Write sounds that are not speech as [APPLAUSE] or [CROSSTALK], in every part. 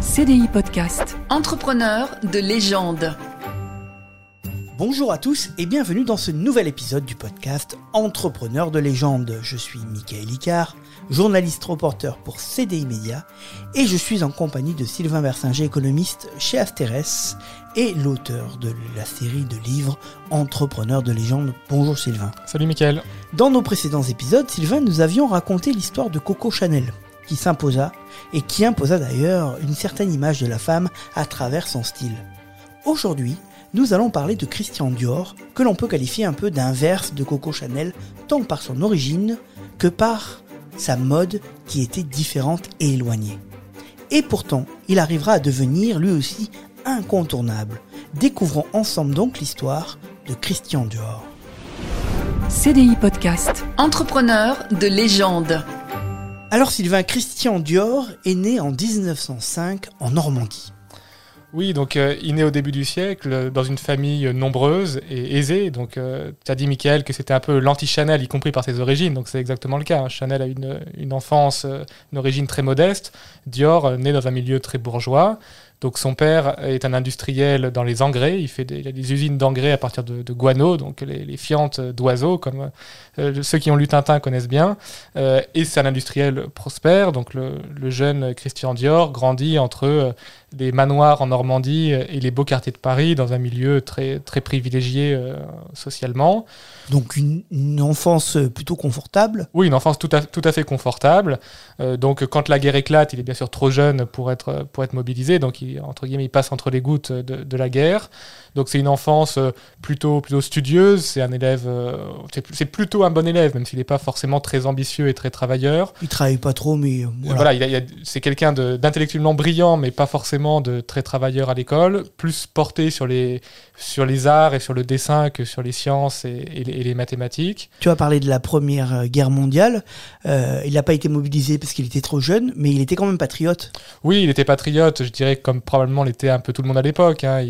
CDI Podcast. Entrepreneur de légende. Bonjour à tous et bienvenue dans ce nouvel épisode du podcast Entrepreneur de légende. Je suis Michael Icard, journaliste reporter pour CDI Média et je suis en compagnie de Sylvain Bersinger, économiste chez Asterès et l'auteur de la série de livres Entrepreneur de légende. Bonjour Sylvain. Salut Michael. Dans nos précédents épisodes, Sylvain, nous avions raconté l'histoire de Coco Chanel qui s'imposa et qui imposa d'ailleurs une certaine image de la femme à travers son style. Aujourd'hui, nous allons parler de Christian Dior, que l'on peut qualifier un peu d'inverse de Coco Chanel, tant par son origine que par sa mode qui était différente et éloignée. Et pourtant, il arrivera à devenir lui aussi incontournable. Découvrons ensemble donc l'histoire de Christian Dior. CDI Podcast. Entrepreneur de légende. Alors Sylvain, Christian Dior est né en 1905 en Normandie. Oui, donc euh, il naît au début du siècle dans une famille nombreuse et aisée. Donc euh, tu as dit, Michael, que c'était un peu l'anti-Chanel, y compris par ses origines. Donc c'est exactement le cas. hein. Chanel a une, une enfance, euh, une origine très modeste. Dior euh, naît dans un milieu très bourgeois. Donc son père est un industriel dans les engrais. Il, fait des, il a des usines d'engrais à partir de, de guano, donc les, les fientes d'oiseaux, comme euh, ceux qui ont lu Tintin connaissent bien. Euh, et c'est un industriel prospère. Donc le, le jeune Christian Dior grandit entre euh, les manoirs en Normandie et les beaux quartiers de Paris, dans un milieu très, très privilégié euh, socialement. Donc une, une enfance plutôt confortable. Oui, une enfance tout à, tout à fait confortable. Euh, donc, quand la guerre éclate, il est bien sûr trop jeune pour être, pour être mobilisé. Donc, il, entre guillemets, il passe entre les gouttes de, de la guerre. Donc, c'est une enfance euh, plutôt, plutôt studieuse. C'est un élève, euh, c'est plutôt un bon élève, même s'il n'est pas forcément très ambitieux et très travailleur. Il travaille pas trop, mais euh, Voilà, c'est quelqu'un d'intellectuellement brillant, mais pas forcément de très travailleur à l'école, plus porté sur les, sur les arts et sur le dessin que sur les sciences et, et les, et les mathématiques. Tu as parlé de la Première Guerre mondiale. Euh, il n'a pas été mobilisé parce qu'il était trop jeune, mais il était quand même patriote. Oui, il était patriote, je dirais, comme probablement l'était un peu tout le monde à l'époque. hein.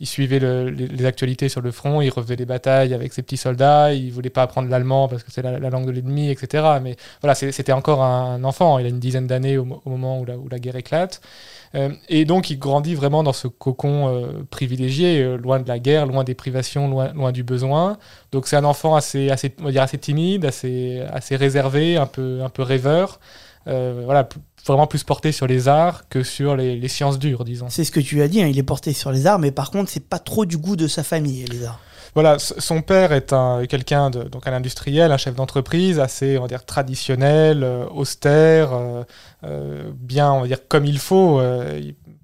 Il, suivait le- les, actualités sur le front, il refaisait les batailles avec ses petits soldats, il voulait pas apprendre l'allemand parce que c'est la, la langue de l'ennemi, etc. Mais voilà, c'était encore un enfant, il a une dizaine d'années au, mo- au moment où la, guerre éclate. Euh, et donc, il grandit vraiment dans ce cocon euh, privilégié, euh, loin de la guerre, loin des privations, loin, loin du besoin. Donc, c'est un enfant assez, assez, on va dire assez timide, assez, assez réservé, un peu, un peu rêveur. Voilà, vraiment plus porté sur les arts que sur les, sciences dures, disons. C'est ce que tu as dit, hein, il est porté sur les arts, mais par contre, c'est pas trop du goût de sa famille, les arts. Voilà, son père est un quelqu'un de donc un industriel, un chef d'entreprise assez on va dire traditionnel, euh, austère, euh, euh, bien on va dire comme il faut.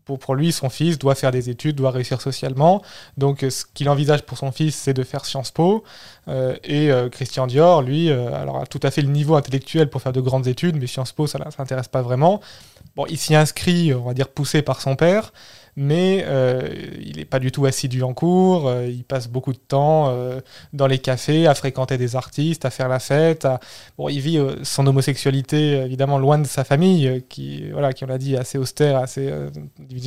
pour, lui, son fils doit faire des études, doit réussir socialement. Donc, ce qu'il envisage pour son fils, c'est de faire Sciences Po. Et Christian Dior, lui, alors a tout à fait le niveau intellectuel pour faire de grandes études, mais Sciences Po, ça ne l'intéresse pas vraiment. Bon, il s'y inscrit, on va dire, poussé par son père, mais euh, il n'est pas du tout assidu en cours. euh, il passe beaucoup de temps euh, dans les cafés, à fréquenter des artistes, à faire la fête. à- Bon, il vit euh, son homosexualité, évidemment, loin de sa famille, euh, qui, voilà, qui, on l'a dit, assez austère, assez, euh,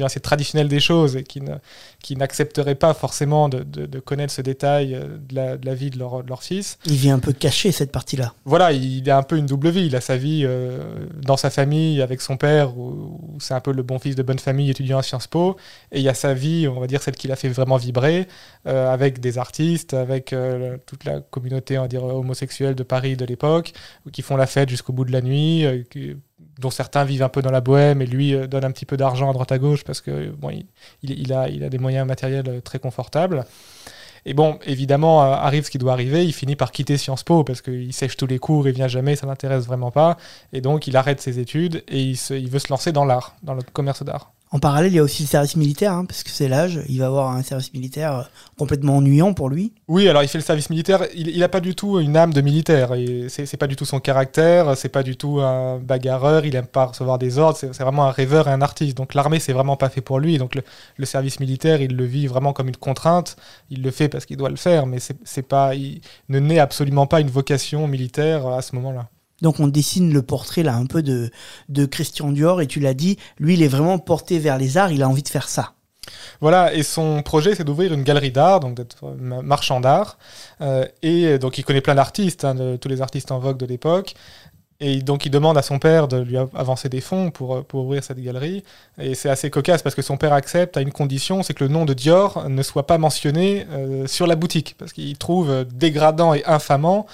assez traditionnelle des choses, et qui, ne, qui n'accepterait pas forcément de, de- de connaître ce détail de la, de la vie de leur, de leur fils. Il vient un peu cacher cette partie-là. Voilà, il a un peu une double vie. Il a sa vie euh, dans sa famille avec son père, où, où c'est un peu le bon fils de bonne famille étudiant à Sciences Po. Et il y a sa vie, on va dire celle qui l'a fait vraiment vibrer, euh, avec des artistes, avec euh, toute la communauté, homosexuelle de Paris de l'époque, qui font la fête jusqu'au bout de la nuit, euh, dont certains vivent un peu dans la bohème et lui donne un petit peu d'argent à droite à gauche parce que bon, il, a, des moyens matériels très confortables. Et bon, évidemment, arrive ce qui doit arriver, il finit par quitter Sciences Po parce qu'il sèche tous les cours, il vient jamais, ça l'intéresse vraiment pas. Et donc, il arrête ses études et il veut se lancer dans l'art, dans le commerce d'art. En parallèle, il y a aussi le service militaire, hein, parce que c'est l'âge. Il va avoir un service militaire euh, complètement ennuyant pour lui. Oui, alors il fait le service militaire. Il n'a pas du tout une âme de militaire. C'est pas du tout son caractère. C'est pas du tout un bagarreur. Il aime pas recevoir des ordres. C'est vraiment un rêveur et un artiste. Donc l'armée, c'est vraiment pas fait pour lui. Donc le, le service militaire, il le vit vraiment comme une contrainte. Il le fait parce qu'il doit le faire, mais c'est pas. Il ne naît absolument pas une vocation militaire à ce moment-là. Donc on dessine le portrait là un peu de, Christian Dior et tu l'as dit, lui il est vraiment porté vers les arts, il a envie de faire ça. Voilà, et son projet, c'est d'ouvrir une galerie d'art, donc d'être euh, ma- marchand d'art. Euh, et donc, il connaît plein d'artistes, hein, tous les artistes en vogue de l'époque. Et donc il demande à son père de lui avancer des fonds pour, euh, pour ouvrir cette galerie. Et c'est assez cocasse parce que son père accepte à une condition, c'est que le nom de Dior ne soit pas mentionné euh, sur la boutique. Parce qu'il trouve euh, dégradant et infamant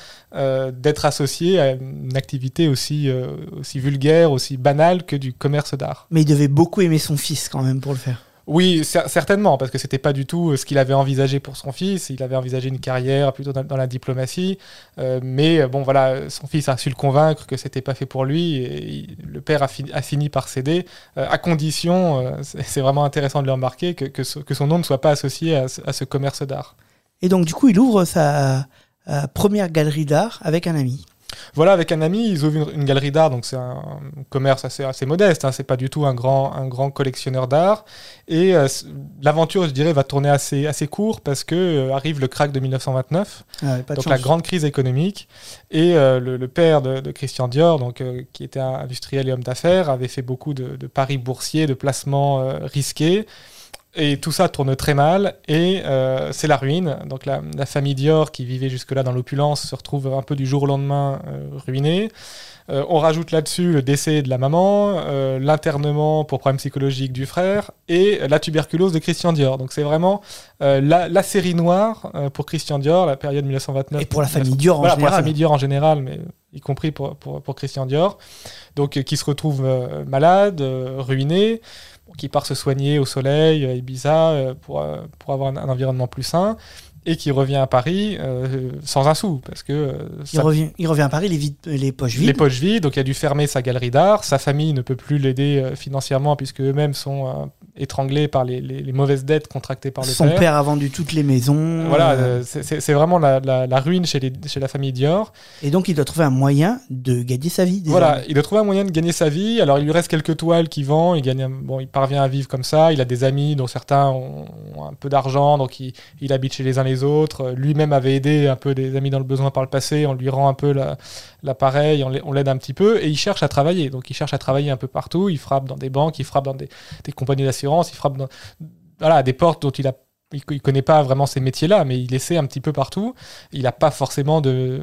d'être associé à une activité aussi, aussi vulgaire, aussi banale que du commerce d'art. Mais il devait beaucoup aimer son fils quand même pour le faire. Oui, certainement, parce que c'était pas du tout euh, ce qu'il avait envisagé pour son fils. Il avait envisagé une carrière plutôt dans, la diplomatie, euh, mais euh, bon, voilà, son fils a su le convaincre que c'était pas fait pour lui, et le père a, fini par céder, à condition, [LAUGHS] c'est vraiment intéressant de le remarquer, que, que, son nom ne soit pas associé à, ce commerce d'art. Et donc, du coup, il ouvre sa première galerie d'art avec un ami. Voilà, avec un ami, ils ouvrent une, galerie d'art, donc c'est un commerce assez, assez modeste, hein, c'est pas du tout un grand, un grand collectionneur d'art. Et euh, l'aventure, je dirais, va tourner assez, assez court parce que euh, arrive le crack de 1929, ah donc la grande crise économique. Et euh, le, père de, Christian Dior, donc, qui était un industriel et homme d'affaires, avait fait beaucoup de, de paris boursiers, de placements risqués. Et tout ça tourne très mal et euh, c'est la ruine. Donc la, famille Dior qui vivait jusque-là dans l'opulence se retrouve un peu du jour au lendemain euh, ruinée. Euh, on rajoute là-dessus le décès de la maman, l'internement pour problèmes psychologiques du frère et la tuberculose de Christian Dior. Donc c'est vraiment la, série noire pour Christian Dior, la période 1929. Et pour la famille Dior en général. Pour la famille Dior en général, mais y compris pour, pour, pour Christian Dior. Donc qui se retrouve malade, ruiné qui part se soigner au soleil, à Ibiza, euh, euh, pour avoir un, environnement plus sain et qui revient à Paris euh, sans un sou. Parce que, il, revient, il revient à Paris les, les poches vides. Les poches vides, donc il a dû fermer sa galerie d'art. Sa famille ne peut plus l'aider financièrement puisque eux-mêmes sont étranglé par les, les, mauvaises dettes contractées par le Son père. a vendu toutes les maisons. Voilà, euh, c'est vraiment la, la, ruine chez, les, chez, la famille Dior. Et donc il doit trouver un moyen de gagner sa vie. Voilà, il doit trouver un moyen de gagner sa vie. Alors il lui reste quelques toiles qu'il vend, il, gagne, bon, il parvient à vivre comme ça. Il a des amis dont certains ont, un peu d'argent, donc il, il, habite chez les uns les autres. Lui-même avait aidé un peu des amis dans le besoin par le passé, on lui rend un peu l'appareil, on l'aide un petit peu, et il cherche à travailler. Donc il cherche à travailler un peu partout, il frappe dans des banques, il frappe dans des, des compagnies d'assurance il frappe dans, voilà, des portes dont il a il, connaît pas vraiment ces métiers-là, mais il essaie un petit peu partout. Il n'a pas forcément de,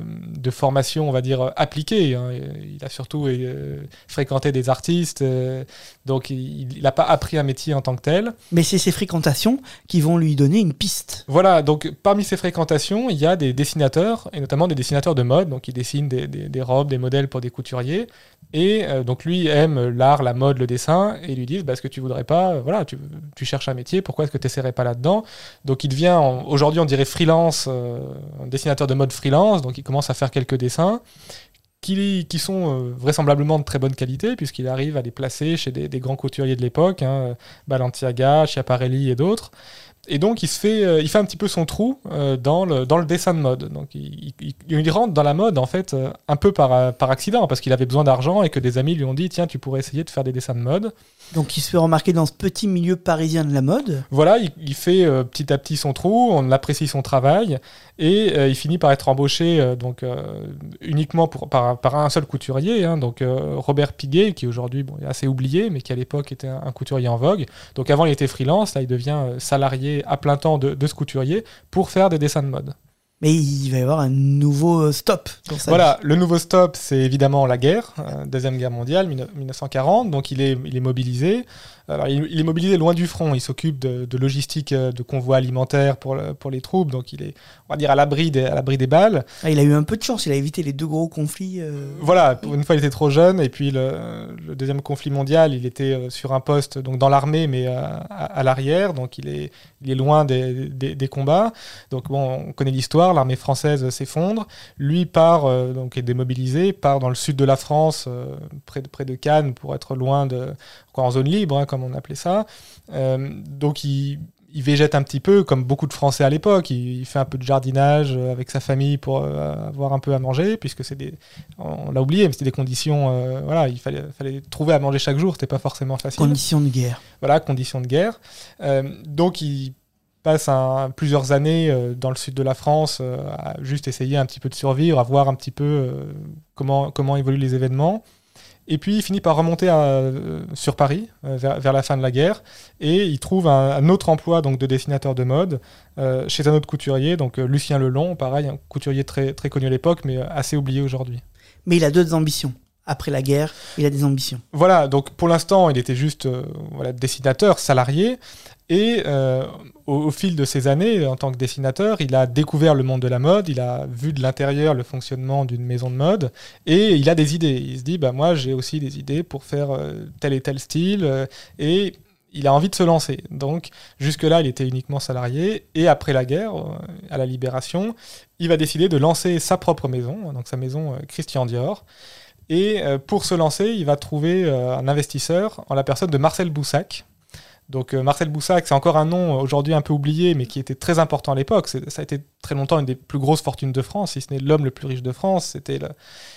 formation, on va dire, appliquée. Hein. Il a surtout euh, fréquenté des artistes, euh, donc il n'a pas appris un métier en tant que tel. Mais c'est ces fréquentations qui vont lui donner une piste. Voilà, donc parmi ces fréquentations, il y a des dessinateurs, et notamment des dessinateurs de mode, donc il dessine des, robes, des modèles pour des couturiers. Et euh, donc lui aime l'art, la mode, le dessin, et ils lui disent, bah, est-ce que tu voudrais pas, voilà, tu, tu cherches un métier, pourquoi est-ce que tu n'essaierais pas là-dedans? Donc il devient, aujourd'hui on dirait freelance, euh, un dessinateur de mode freelance, donc il commence à faire quelques dessins qui, sont euh, vraisemblablement de très bonne qualité, puisqu'il arrive à les placer chez des, grands couturiers de l'époque, hein, Balenciaga, Schiaparelli et d'autres. Et donc il se fait, euh, il fait un petit peu son trou dans, le, dans le dessin de mode. Donc il, il, rentre dans la mode en fait un peu par, par accident, parce qu'il avait besoin d'argent et que des amis lui ont dit tiens tu pourrais essayer de faire des dessins de mode. Donc il se fait remarquer dans ce petit milieu parisien de la mode. Voilà, il, fait euh, petit à petit son trou, on apprécie son travail et euh, il finit par être embauché euh, donc uniquement pour, par, un seul couturier, hein, donc Robert Piguet qui aujourd'hui bon, est assez oublié mais qui à l'époque était un, couturier en vogue. Donc avant il était freelance, là il devient salarié à plein temps de, de ce couturier pour faire des dessins de mode. Mais il va y avoir un nouveau stop. voilà, le nouveau stop, c'est évidemment la guerre, Deuxième Guerre mondiale, 1940. Donc il est, il est mobilisé. Alors, il, est mobilisé loin du front, il s'occupe de, logistique euh, de convois alimentaires pour, pour les troupes, donc il est, on va dire, à l'abri des, à l'abri des balles. Ah, il a eu un peu de chance, il a évité les deux gros conflits. Euh. Voilà, pour une fois il était trop jeune, et puis le, deuxième conflit mondial, il était euh, sur un poste donc dans l'armée, mais à, l'arrière, donc il est, il est loin des, des, combats. Donc bon, on connaît l'histoire, l'armée française s'effondre, lui part, donc est démobilisé, part dans le sud de la France, près, de, près de Cannes, pour être loin de, quoi, en zone libre, hein, comme on appelait ça. Euh, donc il, végète un petit peu, comme beaucoup de Français à l'époque. Il, fait un peu de jardinage euh, avec sa famille pour euh, avoir un peu à manger, puisque c'est des, on, l'a oublié, mais c'était des conditions. voilà, il fallait, fallait trouver à manger chaque jour. C'était pas forcément facile. Conditions de guerre. Voilà, conditions de guerre. donc il passe plusieurs années dans le sud de la France à juste essayer un petit peu de survivre, à voir un petit peu comment, comment évoluent les événements. Et puis il finit par remonter euh, sur Paris euh, vers, la fin de la guerre et il trouve un, autre emploi donc de dessinateur de mode euh, chez un autre couturier, donc Lucien Lelon, pareil, un couturier très, très connu à l'époque mais assez oublié aujourd'hui. Mais il a d'autres ambitions. Après la guerre, il a des ambitions. Voilà, donc pour l'instant, il était juste euh, dessinateur, salarié. Et euh, au, fil de ces années, en tant que dessinateur, il a découvert le monde de la mode, il a vu de l'intérieur le fonctionnement d'une maison de mode, et il a des idées. Il se dit, bah, moi j'ai aussi des idées pour faire euh, tel et tel style, et il a envie de se lancer. Donc jusque-là, il était uniquement salarié, et après la guerre, à la libération, il va décider de lancer sa propre maison, donc sa maison Christian Dior. Et euh, pour se lancer, il va trouver euh, un investisseur en la personne de Marcel Boussac. Donc euh, Marcel Boussac, c'est encore un nom aujourd'hui un peu oublié, mais qui était très important à l'époque. Ça a été très longtemps une des plus grosses fortunes de France, si ce n'est l'homme le plus riche de France.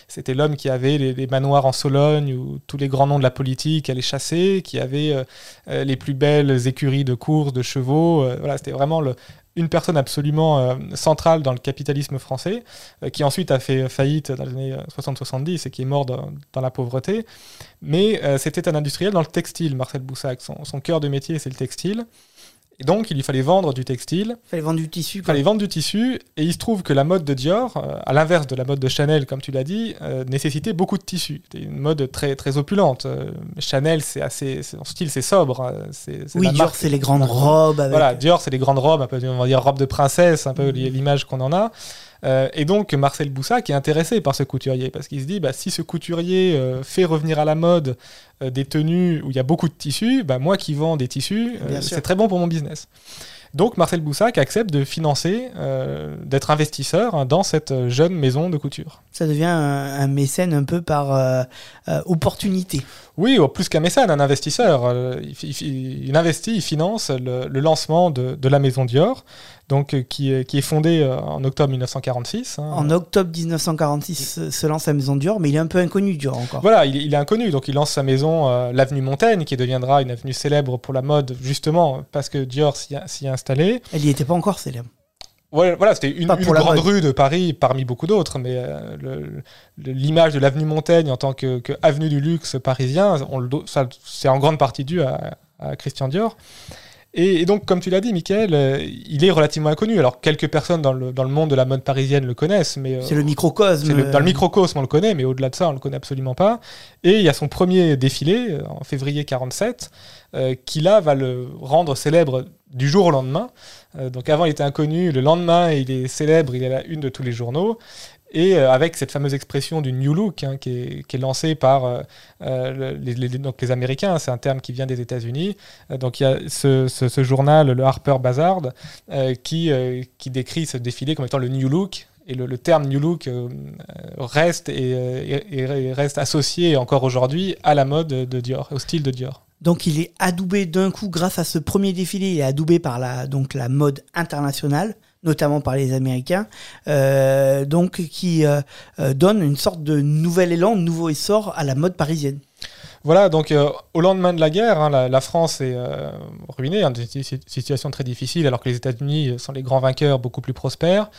C'était l'homme qui avait les, manoirs en Sologne où tous les grands noms de la politique allaient chasser, qui avait les plus belles écuries de courses, de chevaux. voilà, c'était vraiment le- une personne absolument euh, centrale dans le capitalisme français, euh, qui ensuite a fait faillite dans les années euh, 60-70 et qui est mort dans, la pauvreté. Mais euh, c'était un industriel dans le textile, Marcel Boussac. Son cœur de métier, c'est le textile. Et donc, il lui fallait vendre du textile, Il fallait vendre du tissu. il fallait vendre du tissu, et il se trouve que la mode de Dior, euh, à l'inverse de la mode de Chanel, comme tu l'as dit, euh, nécessitait beaucoup de tissu. C'était une mode très, très opulente. Euh, Chanel, c'est assez, son style, c'est sobre. hein. C'est, Oui, Dior, c'est les grandes robes avec. voilà, Dior, c'est les grandes robes, un peu, on va dire robes de princesse, un peu Mhm. l'image qu'on en a. Euh, et donc, Marcel Boussac est intéressé par ce couturier, parce qu'il se dit, bah, si ce couturier euh, fait revenir à la mode euh, des tenues où il y a beaucoup de tissus, bah, moi qui vends des tissus, c'est très bon pour mon business. Donc, Marcel Boussac accepte de financer, euh, d'être investisseur hein, dans cette jeune maison de couture. Ça devient un, un mécène un peu par euh, euh, opportunité. Oui, oh, plus qu'un mécène, un investisseur. Il, investit, il finance le, le lancement de, de la maison Dior, donc, euh, qui, est- qui est fondée euh, en octobre 1946. hein. En octobre 1946 se, se lance la maison Dior, mais il est un peu inconnu Dior encore. Voilà, il, est- il est inconnu, donc il lance sa maison, euh, l'avenue Montaigne, qui deviendra une avenue célèbre pour la mode, justement parce que Dior s'y est installé. Elle n'y était pas encore célèbre. Voilà, c'était une, une grande rue de Paris parmi beaucoup d'autres, mais euh, l'image de l'avenue Montaigne en tant que, que avenue du luxe parisien, on ça, c'est en grande partie dû à, à Christian Dior. Et, et donc, comme tu l'as dit, Michael, euh, il est relativement inconnu. Alors, quelques personnes dans le, dans le monde de la mode parisienne le connaissent, mais euh, C'est le microcosme. le- dans le microcosme, on le connaît, mais au-delà de ça, on le connaît absolument pas. Et il y a son premier défilé euh, en février 47, euh, qui là va le rendre célèbre du jour au lendemain. Donc avant, il était inconnu. Le lendemain, il est célèbre. Il est à la une de tous les journaux. Et euh, avec cette fameuse expression du New Look hein, qui, est, lancée par euh, euh, le- les, donc les Américains, c'est un terme qui vient des États-Unis. Donc il y a ce, journal, le Harper Bazaar, qui, qui décrit ce défilé comme étant le New Look. Et le, terme New Look reste, et, reste associé encore aujourd'hui à la mode de Dior, au style de Dior. Donc il est adoubé d'un coup grâce à ce premier défilé, il est adoubé par donc, la mode internationale, notamment par les Américains, euh, donc qui euh, euh, donne une sorte de nouvel élan, nouveau essor à la mode parisienne. Voilà, donc euh, au lendemain de la guerre, hein, la, France est ruinée, hein, une si- situation très difficile, alors que les États-Unis sont les grands vainqueurs, beaucoup plus prospères.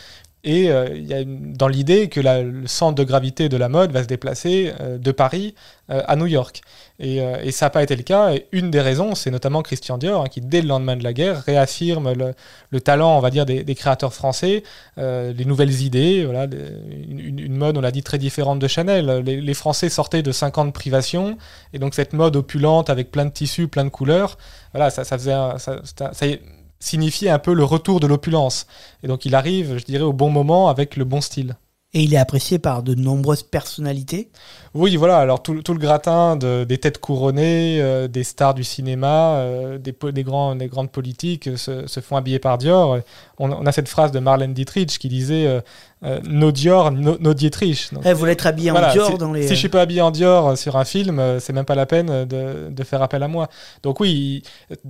Et euh, il y a dans l'idée que le centre de gravité de la mode va se déplacer euh, de Paris euh, à New York. Et, ça n'a pas été le cas. Et une des raisons, c'est notamment Christian Dior, hein, qui dès le lendemain de la guerre réaffirme le, le talent, on va dire, des, créateurs français, les nouvelles idées, voilà, une, mode, on l'a dit, très différente de Chanel. Les, Français sortaient de 5 ans de privation, et donc cette mode opulente avec plein de tissus, plein de couleurs, voilà, ça, faisait, ça y- signifiait un peu le retour de l'opulence. Et donc il arrive, je dirais, au bon moment avec le bon style. Et il est apprécié par de nombreuses personnalités. Oui, voilà, alors tout, tout le gratin de- des têtes couronnées, euh, des stars du cinéma, euh, des, grands, des grandes politiques euh, se, se font habiller par Dior. On, on a cette phrase de Marlène Dietrich qui disait euh, No Dior, no, no Dietrich. Donc, Elle voulait être habillée voilà, en Dior si, dans les. si je suis pas habillé en Dior sur un film, c'est même pas la peine de, de faire appel à moi. Donc oui,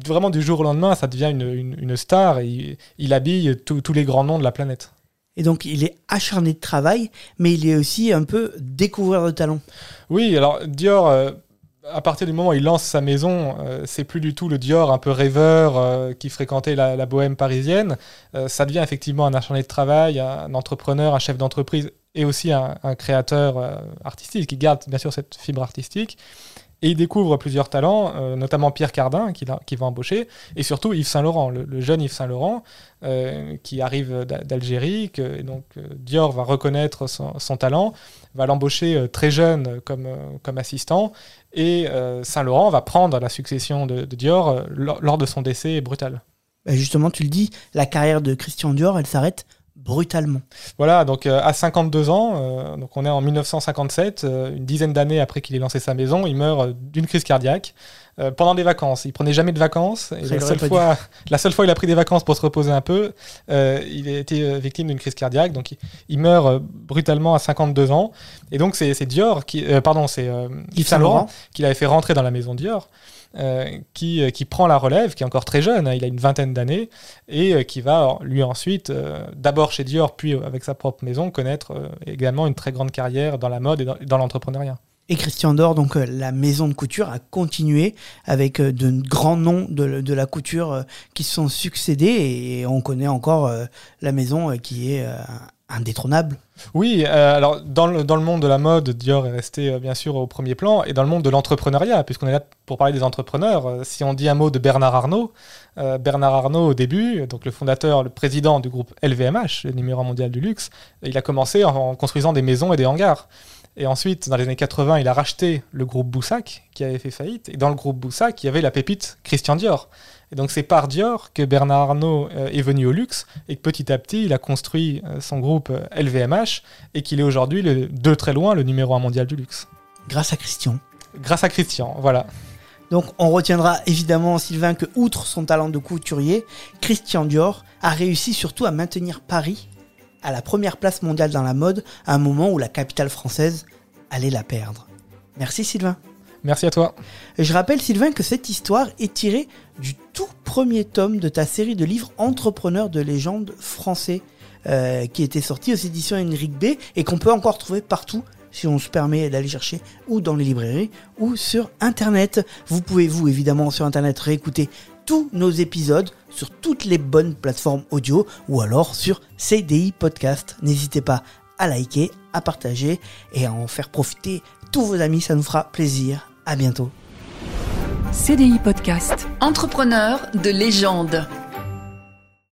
vraiment du jour au lendemain, ça devient une, une- une star et il, il habille tous les grands noms de la planète. Et donc il est acharné de travail, mais il est aussi un peu découvreur de talent. Oui, alors Dior, euh, à partir du moment où il lance sa maison, euh, c'est plus du tout le Dior un peu rêveur euh, qui fréquentait la, bohème parisienne. Ça devient effectivement un acharné de travail, un entrepreneur, un chef d'entreprise et aussi un, créateur artistique qui garde bien sûr cette fibre artistique. Et il découvre plusieurs talents, euh, notamment Pierre Cardin, qui, va embaucher, et surtout Yves Saint-Laurent, le, jeune Yves Saint-Laurent, euh, qui arrive d'Algérie, donc euh, Dior va reconnaître son, talent, va l'embaucher très jeune comme, comme assistant, et Saint-Laurent va prendre la succession de, Dior lors, de son décès brutal. Bah, justement, tu le dis, la carrière de Christian Dior, elle s'arrête brutalement. Voilà, donc euh, à 52 ans, euh, donc on est en 1957, euh, une dizaine d'années après qu'il ait lancé sa maison, il meurt d'une crise cardiaque pendant des vacances. Il prenait jamais de vacances. Et [LAUGHS] la, seule fois, la seule fois il a pris des vacances pour se reposer un peu, il a été victime d'une crise cardiaque. Donc il, meurt brutalement à 52 ans. Et donc c'est Dior qui, pardon, c'est Yves Saint Laurent qui l'avait fait rentrer dans la maison Dior. Euh, qui, euh, qui, prend la relève, qui est encore très jeune, hein, il a une vingtaine d'années, et euh, qui va lui ensuite, d'abord chez Dior, puis avec sa propre maison, connaître également une très grande carrière dans la mode et dans, l'entrepreneuriat. Et Christian Dior, donc la maison de couture, a continué avec de grands noms de la couture qui se sont succédés et on connaît encore la maison qui est indétrônable. Oui, euh, alors dans le, dans le, monde de la mode, Dior est resté euh, bien sûr au premier plan, et dans le monde de l'entrepreneuriat, puisqu'on est là pour parler des entrepreneurs, euh, si on dit un mot de Bernard Arnault, Bernard Arnault au début, donc le fondateur, le président du groupe LVMH, le numéro mondial du luxe, il a commencé en, construisant des maisons et des hangars. Et ensuite, dans les années 80, il a racheté le groupe Boussac, qui avait fait faillite, et dans le groupe Boussac, il y avait la pépite Christian Dior. Et donc c'est par Dior que Bernard Arnault euh, est venu au luxe et que petit à petit il a construit euh, son groupe LVMH euh, et qu'il est aujourd'hui de très loin le numéro un mondial du luxe. Grâce à Christian. Grâce à Christian, voilà. Donc on retiendra évidemment Sylvain que outre son talent de couturier, Christian Dior a réussi surtout à maintenir Paris à la première place mondiale dans la mode à un moment où la capitale française allait la perdre. Merci Sylvain. Merci à toi. Je rappelle, Sylvain, que cette histoire est tirée du tout premier tome de ta série de livres Entrepreneurs de légende français, euh, qui était sorti aux éditions Henrik B et qu'on peut encore trouver partout si on se permet d'aller chercher ou dans les librairies ou sur internet. Vous pouvez vous évidemment sur internet réécouter tous nos épisodes sur toutes les bonnes plateformes audio ou alors sur CDI Podcast. N'hésitez pas à liker, à partager et à en faire profiter tous vos amis, ça nous fera plaisir. À bientôt. CDI Podcast. Entrepreneur de légende.